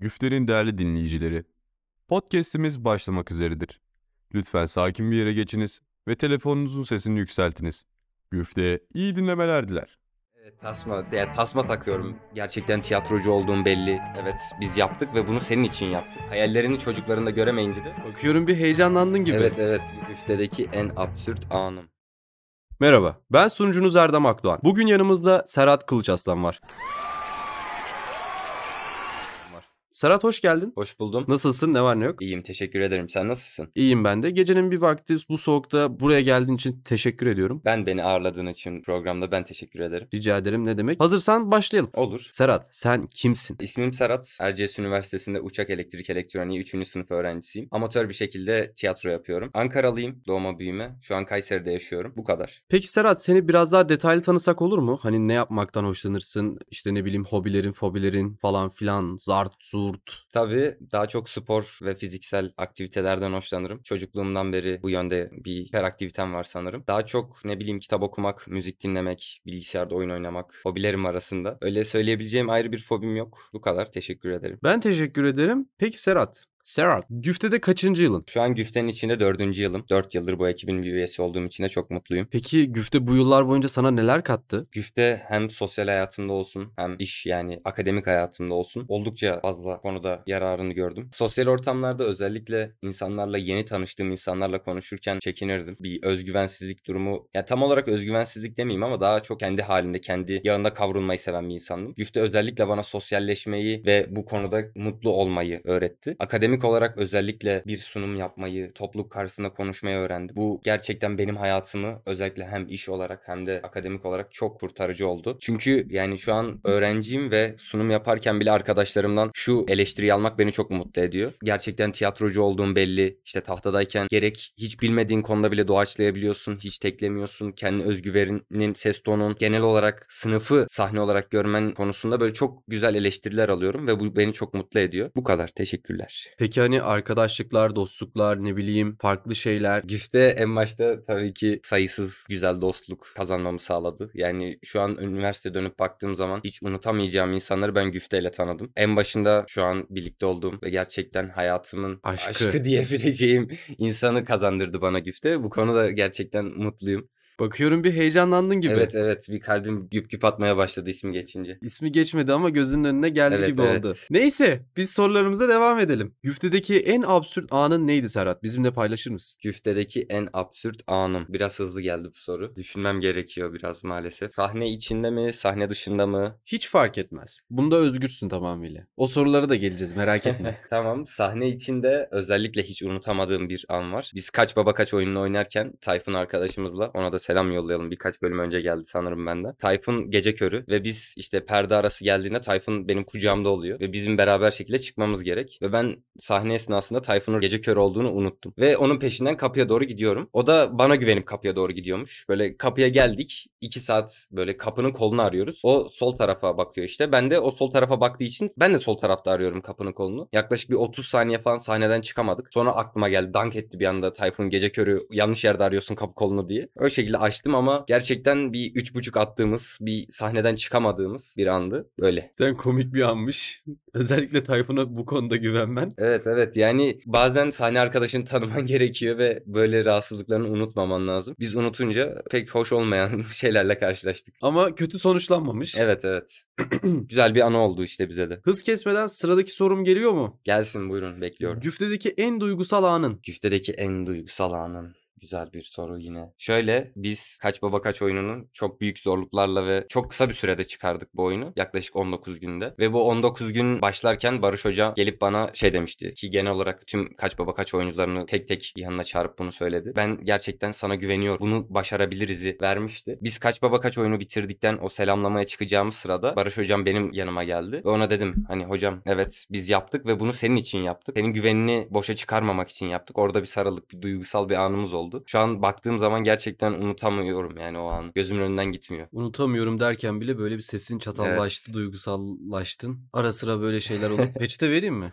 Güfte'nin değerli dinleyicileri, podcast'imiz başlamak üzeredir. Lütfen sakin bir yere geçiniz ve telefonunuzun sesini yükseltiniz. Güfte'ye iyi dinlemeler diler. Evet, tasma, yani tasma takıyorum. Gerçekten tiyatrocu olduğum belli. Evet, biz yaptık ve bunu senin için yaptık. Hayallerini çocuklarında göremeyince de. Bakıyorum bir heyecanlandın gibi. Evet evet, bu üftedeki en absürt anım. Merhaba, ben sunucunuz Erdem Akdoğan. Bugün yanımızda Serhat Kılıçaslan var. Serhat hoş geldin. Hoş buldum. Nasılsın, ne var ne yok? İyiyim, teşekkür ederim. Sen nasılsın? İyiyim ben de. Gecenin bir vakti bu soğukta buraya geldiğin için teşekkür ediyorum. Ben beni ağırladığın için programda ben teşekkür ederim. Rica ederim ne demek. Hazırsan başlayalım. Olur. Serhat sen kimsin? İsmim Serhat. Erciyes Üniversitesi'nde uçak elektrik elektroniği 3. sınıf öğrencisiyim. Amatör bir şekilde tiyatro yapıyorum. Ankaralıyım, doğma büyüme. Şu an Kayseri'de yaşıyorum. Bu kadar. Peki Serhat seni biraz daha detaylı tanısak olur mu? Hani ne yapmaktan hoşlanırsın? İşte ne bileyim hobilerin, fobilerin falan filan. Zart, zurt. Tabii daha çok spor ve fiziksel aktivitelerden hoşlanırım. Çocukluğumdan beri bu yönde bir hiperaktivitem var sanırım. Daha çok ne bileyim kitap okumak, müzik dinlemek, bilgisayarda oyun oynamak hobilerim arasında. Öyle söyleyebileceğim ayrı bir fobim yok. Bu kadar. Teşekkür ederim. Ben teşekkür ederim. Peki Serhat. Serhat, Güfte'de kaçıncı yılın? Şu an Güfte'nin içinde dördüncü yılım. Dört yıldır bu ekibin bir üyesi olduğum için de çok mutluyum. Peki Güfte bu yıllar boyunca sana neler kattı? Güfte hem sosyal hayatımda olsun hem iş yani akademik hayatımda olsun oldukça fazla konuda yararını gördüm. Sosyal ortamlarda özellikle insanlarla yeni tanıştığım insanlarla konuşurken çekinirdim. Bir özgüvensizlik durumu ya tam olarak özgüvensizlik demeyeyim ama daha çok kendi halinde kendi yağında kavrulmayı seven bir insandım. Güfte özellikle bana sosyalleşmeyi ve bu konuda mutlu olmayı öğretti. Akademik olarak özellikle bir sunum yapmayı, topluluk karşısında konuşmayı öğrendim. Bu gerçekten benim hayatımı özellikle hem iş olarak hem de akademik olarak çok kurtarıcı oldu. Çünkü yani şu an öğrenciyim ve sunum yaparken bile arkadaşlarımdan şu eleştiriyi almak beni çok mutlu ediyor. Gerçekten tiyatrocu olduğum belli. İşte tahtadayken gerek hiç bilmediğin konuda bile doğaçlayabiliyorsun, hiç teklemiyorsun. Kendi özgüveninin, ses tonun, genel olarak sınıfı sahne olarak görmen konusunda böyle çok güzel eleştiriler alıyorum ve bu beni çok mutlu ediyor. Bu kadar. Teşekkürler. Peki hani arkadaşlıklar, dostluklar, ne bileyim farklı şeyler. Güfte en başta tabii ki sayısız güzel dostluk kazanmamı sağladı. Yani şu an üniversite dönüp baktığım zaman hiç unutamayacağım insanları ben güfteyle tanıdım. En başında şu an birlikte olduğum ve gerçekten hayatımın Aşkı. aşkı diyebileceğim insanı kazandırdı bana güfte. Bu konuda gerçekten mutluyum. Bakıyorum bir heyecanlandın gibi. Evet evet bir kalbim güp güp atmaya başladı ismi geçince. İsmi geçmedi ama gözünün önüne geldi Evet, gibi evet. oldu. Neyse biz sorularımıza devam edelim. Güftedeki en absürt anın neydi Serhat? Bizimle paylaşır mısın? Güftedeki en absürt anım. Biraz hızlı geldi bu soru. Düşünmem gerekiyor biraz maalesef. Sahne içinde mi, sahne dışında mı? Hiç fark etmez. Bunda özgürsün tamamıyla. O sorulara da geleceğiz merak etme. tamam. Sahne içinde özellikle hiç unutamadığım bir an var. Biz kaç baba kaç oyununu oynarken Tayfun arkadaşımızla ona da selam yollayalım. Birkaç bölüm önce geldi sanırım benden. Tayfun gece körü ve biz işte perde arası geldiğinde Tayfun benim kucağımda oluyor ve bizim beraber şekilde çıkmamız gerek. Ve ben sahne esnasında Tayfun'un gece körü olduğunu unuttum. Ve onun peşinden kapıya doğru gidiyorum. O da bana güvenip kapıya doğru gidiyormuş. Böyle kapıya geldik. iki saat böyle kapının kolunu arıyoruz. O sol tarafa bakıyor işte. Ben de o sol tarafa baktığı için ben de sol tarafta arıyorum kapının kolunu. Yaklaşık bir 30 saniye falan sahneden çıkamadık. Sonra aklıma geldi. Dank etti bir anda Tayfun gece körü yanlış yerde arıyorsun kapı kolunu diye. O şekilde açtım ama gerçekten bir üç buçuk attığımız, bir sahneden çıkamadığımız bir andı. Öyle. Sen komik bir anmış. Özellikle Tayfun'a bu konuda güvenmen. Evet evet yani bazen sahne arkadaşını tanıman gerekiyor ve böyle rahatsızlıklarını unutmaman lazım. Biz unutunca pek hoş olmayan şeylerle karşılaştık. Ama kötü sonuçlanmamış. Evet evet. Güzel bir anı oldu işte bize de. Hız kesmeden sıradaki sorum geliyor mu? Gelsin buyurun bekliyorum. Güftedeki en duygusal anın. Güftedeki en duygusal anım. Güzel bir soru yine. Şöyle biz Kaç Baba Kaç oyununu çok büyük zorluklarla ve çok kısa bir sürede çıkardık bu oyunu. Yaklaşık 19 günde. Ve bu 19 gün başlarken Barış Hoca gelip bana şey demişti. Ki genel olarak tüm Kaç Baba Kaç oyuncularını tek tek yanına çağırıp bunu söyledi. Ben gerçekten sana güveniyorum. Bunu başarabiliriz'i vermişti. Biz Kaç Baba Kaç oyunu bitirdikten o selamlamaya çıkacağımız sırada Barış Hocam benim yanıma geldi. Ve ona dedim hani hocam evet biz yaptık ve bunu senin için yaptık. Senin güvenini boşa çıkarmamak için yaptık. Orada bir sarılık, bir duygusal bir anımız oldu. Şu an baktığım zaman gerçekten unutamıyorum yani o an. Gözümün önünden gitmiyor. Unutamıyorum derken bile böyle bir sesin çatallaştı, duygusallaştın. Ara sıra böyle şeyler olup peçete vereyim mi?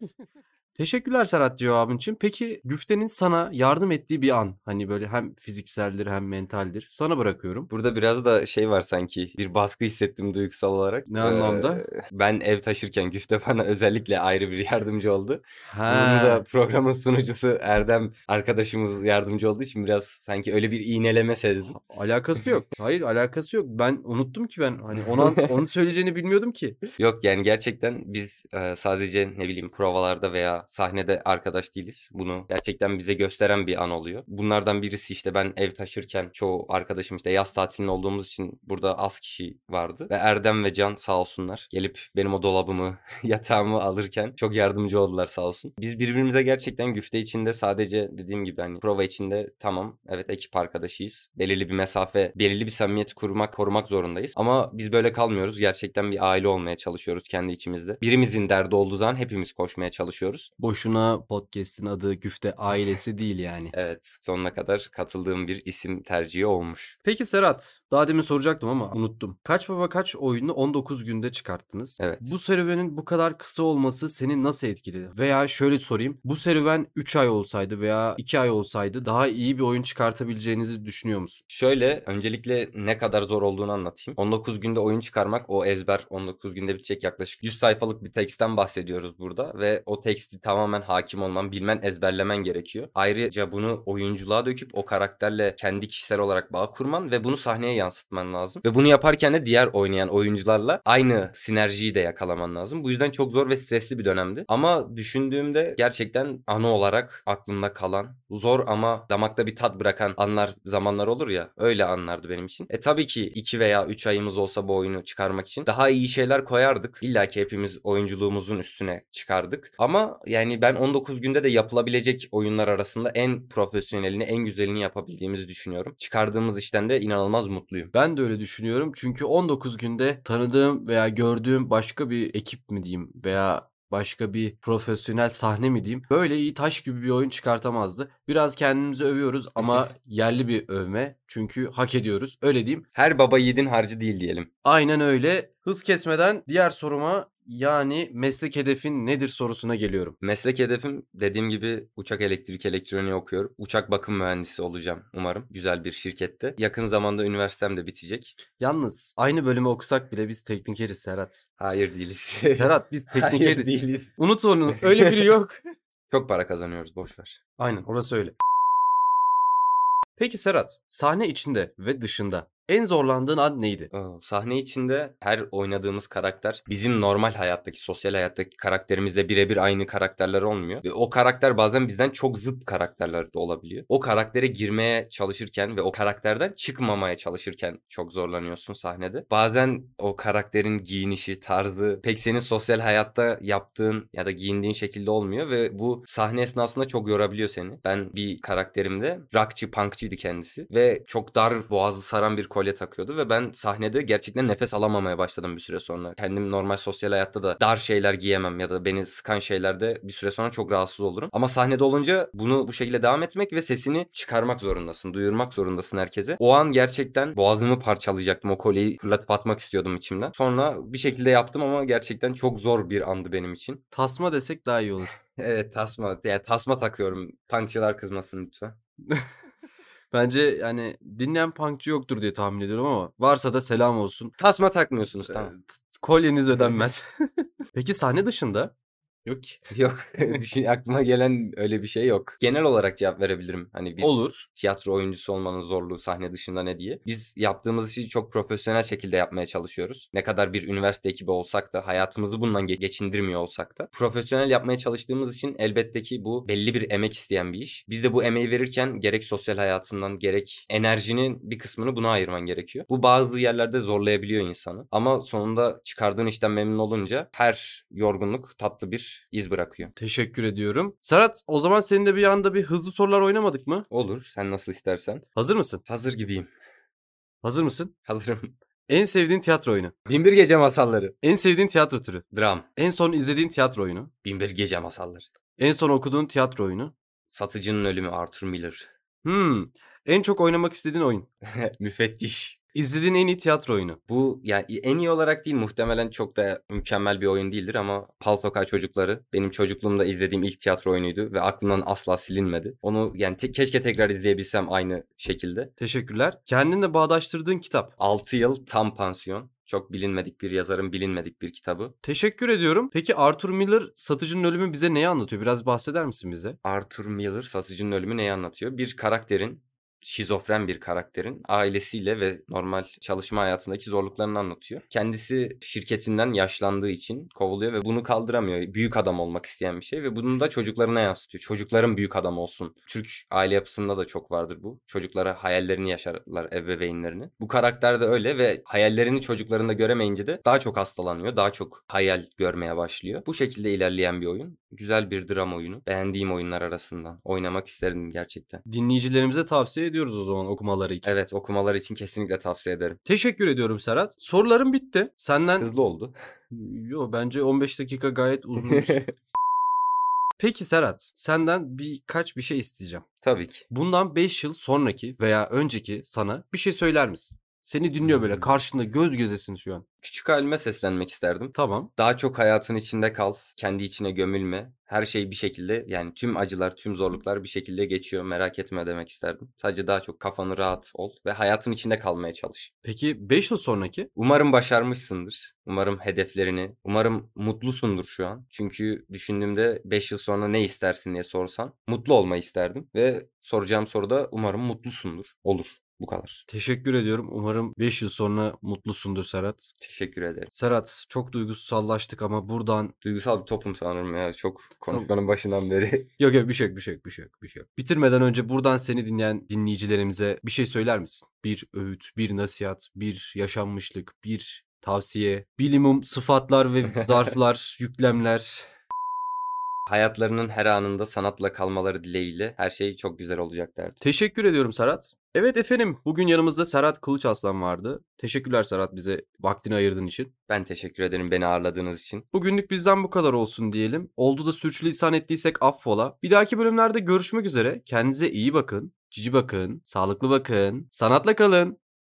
Teşekkürler Serhat cevabın için. Peki Güfte'nin sana yardım ettiği bir an hani böyle hem fizikseldir hem mentaldir. Sana bırakıyorum. Burada biraz da şey var sanki bir baskı hissettim duygusal olarak. Ne anlamda? Ee, ben ev taşırken Güfte bana özellikle ayrı bir yardımcı oldu. Bunu Ha. da programın sunucusu Erdem arkadaşımız yardımcı olduğu için biraz sanki öyle bir iğneleme sezdim. Alakası yok. Hayır alakası yok. Ben unuttum ki ben hani onu onu söyleyeceğini bilmiyordum ki. Yok yani gerçekten biz e, sadece ne bileyim provalarda veya sahnede arkadaş değiliz. Bunu gerçekten bize gösteren bir an oluyor. Bunlardan birisi işte ben ev taşırken çoğu arkadaşım işte yaz tatilinde olduğumuz için burada az kişi vardı. Ve Erdem ve Can sağ olsunlar gelip benim o dolabımı, yatağımı alırken çok yardımcı oldular sağ olsun. Biz birbirimize gerçekten güfte içinde sadece dediğim gibi hani prova içinde tamam evet ekip arkadaşıyız. Belirli bir mesafe, belirli bir samimiyeti kurmak, korumak zorundayız. Ama biz böyle kalmıyoruz. Gerçekten bir aile olmaya çalışıyoruz kendi içimizde. Birimizin derdi olduğu zaman hepimiz koşmaya çalışıyoruz. Boşuna podcast'in adı Güfte ailesi değil yani. Evet, sonuna kadar katıldığım bir isim tercihi olmuş. Peki Serhat, daha demin soracaktım ama unuttum. Kaç Baba Kaç oyununu 19 günde çıkarttınız. Evet. Bu serüvenin bu kadar kısa olması seni nasıl etkiledi? Veya şöyle sorayım. Bu serüven 3 ay olsaydı veya 2 ay olsaydı daha iyi bir oyun çıkartabileceğinizi düşünüyor musun? Şöyle öncelikle ne kadar zor olduğunu anlatayım. 19 günde oyun çıkarmak o ezber 19 günde bitecek yaklaşık 100 sayfalık bir teksten bahsediyoruz burada ve o teksti tamamen hakim olman, bilmen, ezberlemen gerekiyor. Ayrıca bunu oyunculuğa döküp o karakterle kendi kişisel olarak bağ kurman ve bunu sahneye yansıtman lazım. Ve bunu yaparken de diğer oynayan oyuncularla aynı sinerjiyi de yakalaman lazım. Bu yüzden çok zor ve stresli bir dönemdi. Ama düşündüğümde gerçekten anı olarak aklımda kalan, zor ama damakta bir tat bırakan anlar, zamanlar olur ya. Öyle anlardı benim için. E tabii ki 2 veya 3 ayımız olsa bu oyunu çıkarmak için daha iyi şeyler koyardık. İlla ki hepimiz oyunculuğumuzun üstüne çıkardık. Ama yani ben 19 günde de yapılabilecek oyunlar arasında en profesyonelini, en güzelini yapabildiğimizi düşünüyorum. Çıkardığımız işten de inanılmaz mutluyum. Ben de öyle düşünüyorum. Çünkü 19 günde tanıdığım veya gördüğüm başka bir ekip mi diyeyim veya başka bir profesyonel sahne mi diyeyim. Böyle iyi taş gibi bir oyun çıkartamazdı. Biraz kendimizi övüyoruz ama yerli bir övme. Çünkü hak ediyoruz. Öyle diyeyim. Her baba yiğidin harcı değil diyelim. Aynen öyle. Hız kesmeden diğer soruma yani meslek hedefin nedir sorusuna geliyorum. Meslek hedefim dediğim gibi uçak elektrik elektroniği okuyorum. Uçak bakım mühendisi olacağım umarım. Güzel bir şirkette. Yakın zamanda üniversitem de bitecek. Yalnız aynı bölümü okusak bile biz teknikeriz Serhat. Hayır değiliz. Serhat biz Hayır teknikeriz. değiliz. Unut onu. Öyle biri yok. Çok para kazanıyoruz boş ver. Aynen orası öyle. Peki Serhat, sahne içinde ve dışında en zorlandığın an neydi? Sahne içinde her oynadığımız karakter bizim normal hayattaki, sosyal hayattaki karakterimizle birebir aynı karakterler olmuyor. Ve o karakter bazen bizden çok zıt karakterler de olabiliyor. O karaktere girmeye çalışırken ve o karakterden çıkmamaya çalışırken çok zorlanıyorsun sahnede. Bazen o karakterin giyinişi, tarzı pek senin sosyal hayatta yaptığın ya da giyindiğin şekilde olmuyor ve bu sahne esnasında çok yorabiliyor seni. Ben bir karakterimde rockçı, punkçıydı kendisi ve çok dar boğazı saran bir kolye takıyordu ve ben sahnede gerçekten nefes alamamaya başladım bir süre sonra. Kendim normal sosyal hayatta da dar şeyler giyemem ya da beni sıkan şeylerde bir süre sonra çok rahatsız olurum. Ama sahnede olunca bunu bu şekilde devam etmek ve sesini çıkarmak zorundasın, duyurmak zorundasın herkese. O an gerçekten boğazımı parçalayacaktım. O kolyeyi fırlatıp atmak istiyordum içimden. Sonra bir şekilde yaptım ama gerçekten çok zor bir andı benim için. Tasma desek daha iyi olur. Evet tasma. Yani tasma takıyorum. Punkçılar kızmasın lütfen. Bence yani dinleyen punkçı yoktur diye tahmin ediyorum ama varsa da selam olsun. Tasma takmıyorsunuz Ee, tamam. t- Kolyeniz ödenmez. Peki sahne dışında? Yok ki. Yok. Düşün aklıma gelen öyle bir şey yok. Genel olarak cevap verebilirim. Hani bir Olur. tiyatro oyuncusu olmanın zorluğu sahne dışında ne diye. Biz yaptığımız işi çok profesyonel şekilde yapmaya çalışıyoruz. Ne kadar bir üniversite ekibi olsak da hayatımızı bundan ge- geçindirmiyor olsak da profesyonel yapmaya çalıştığımız için elbette ki bu belli bir emek isteyen bir iş. Biz de bu emeği verirken gerek sosyal hayatından gerek enerjinin bir kısmını buna ayırman gerekiyor. Bu bazı yerlerde zorlayabiliyor insanı. Ama sonunda çıkardığın işten memnun olunca her yorgunluk tatlı bir iz bırakıyor. Teşekkür ediyorum. Serhat o zaman seninle bir anda bir hızlı sorular oynamadık mı? Olur. Sen nasıl istersen. Hazır mısın? Hazır gibiyim. Hazır mısın? Hazırım. En sevdiğin tiyatro oyunu. Binbir Gece Masalları. En sevdiğin tiyatro türü. Dram. En son izlediğin tiyatro oyunu. Binbir Gece Masalları. En son okuduğun tiyatro oyunu. Satıcının Ölümü Arthur Miller. Hmm. En çok oynamak istediğin oyun. Müfettiş. İzlediğin en iyi tiyatro oyunu. Bu yani en iyi olarak değil muhtemelen çok da mükemmel bir oyun değildir ama Pal Sokağı Çocukları benim çocukluğumda izlediğim ilk tiyatro oyunuydu ve aklımdan asla silinmedi. Onu yani te- keşke tekrar izleyebilsem aynı şekilde. Teşekkürler. Kendinle bağdaştırdığın kitap. 6 yıl tam pansiyon. Çok bilinmedik bir yazarın bilinmedik bir kitabı. Teşekkür ediyorum. Peki Arthur Miller satıcının ölümü bize neyi anlatıyor? Biraz bahseder misin bize? Arthur Miller satıcının ölümü neyi anlatıyor? Bir karakterin şizofren bir karakterin ailesiyle ve normal çalışma hayatındaki zorluklarını anlatıyor. Kendisi şirketinden yaşlandığı için kovuluyor ve bunu kaldıramıyor. Büyük adam olmak isteyen bir şey ve bunu da çocuklarına yansıtıyor. Çocukların büyük adam olsun. Türk aile yapısında da çok vardır bu. Çocuklara hayallerini yaşarlar ebeveynlerini. Bu karakter de öyle ve hayallerini çocuklarında göremeyince de daha çok hastalanıyor. Daha çok hayal görmeye başlıyor. Bu şekilde ilerleyen bir oyun. Güzel bir dram oyunu. Beğendiğim oyunlar arasından. Oynamak isterdim gerçekten. Dinleyicilerimize tavsiye ediyoruz o zaman okumaları için. Evet okumalar için kesinlikle tavsiye ederim. Teşekkür ediyorum Serhat. Sorularım bitti. Senden Hızlı oldu. Yo bence 15 dakika gayet uzun. Peki Serhat, senden birkaç bir şey isteyeceğim. Tabii ki. Bundan 5 yıl sonraki veya önceki sana bir şey söyler misin? Seni dinliyor böyle karşında göz gözesin şu an. Küçük halime seslenmek isterdim. Tamam. Daha çok hayatın içinde kal. Kendi içine gömülme. Her şey bir şekilde yani tüm acılar, tüm zorluklar bir şekilde geçiyor. Merak etme demek isterdim. Sadece daha çok kafanı rahat ol ve hayatın içinde kalmaya çalış. Peki 5 yıl sonraki? Umarım başarmışsındır. Umarım hedeflerini, umarım mutlusundur şu an. Çünkü düşündüğümde 5 yıl sonra ne istersin diye sorsan mutlu olmayı isterdim. Ve soracağım soruda umarım mutlusundur. Olur. Bu kadar. Teşekkür ediyorum. Umarım 5 yıl sonra mutlusundur Serhat. Teşekkür ederim. Serhat çok duygusallaştık ama buradan Duygusal bir toplum sanırım ya. Çok konuşmanın başından beri. Yok yok bir şey yok bir şey yok bir şey yok bir şey yok. Bitirmeden önce buradan seni dinleyen dinleyicilerimize bir şey söyler misin? Bir öğüt, bir nasihat, bir yaşanmışlık, bir tavsiye, bilimum sıfatlar ve zarflar, yüklemler. Hayatlarının her anında sanatla kalmaları dileğiyle her şey çok güzel olacak derdim. Teşekkür ediyorum Serhat. Evet efendim bugün yanımızda Serhat Kılıç Aslan vardı. Teşekkürler Serhat bize vaktini ayırdığın için. Ben teşekkür ederim beni ağırladığınız için. Bugünlük bizden bu kadar olsun diyelim. Oldu da sürçülisan ettiysek affola. Bir dahaki bölümlerde görüşmek üzere. Kendinize iyi bakın. Cici bakın. Sağlıklı bakın. Sanatla kalın.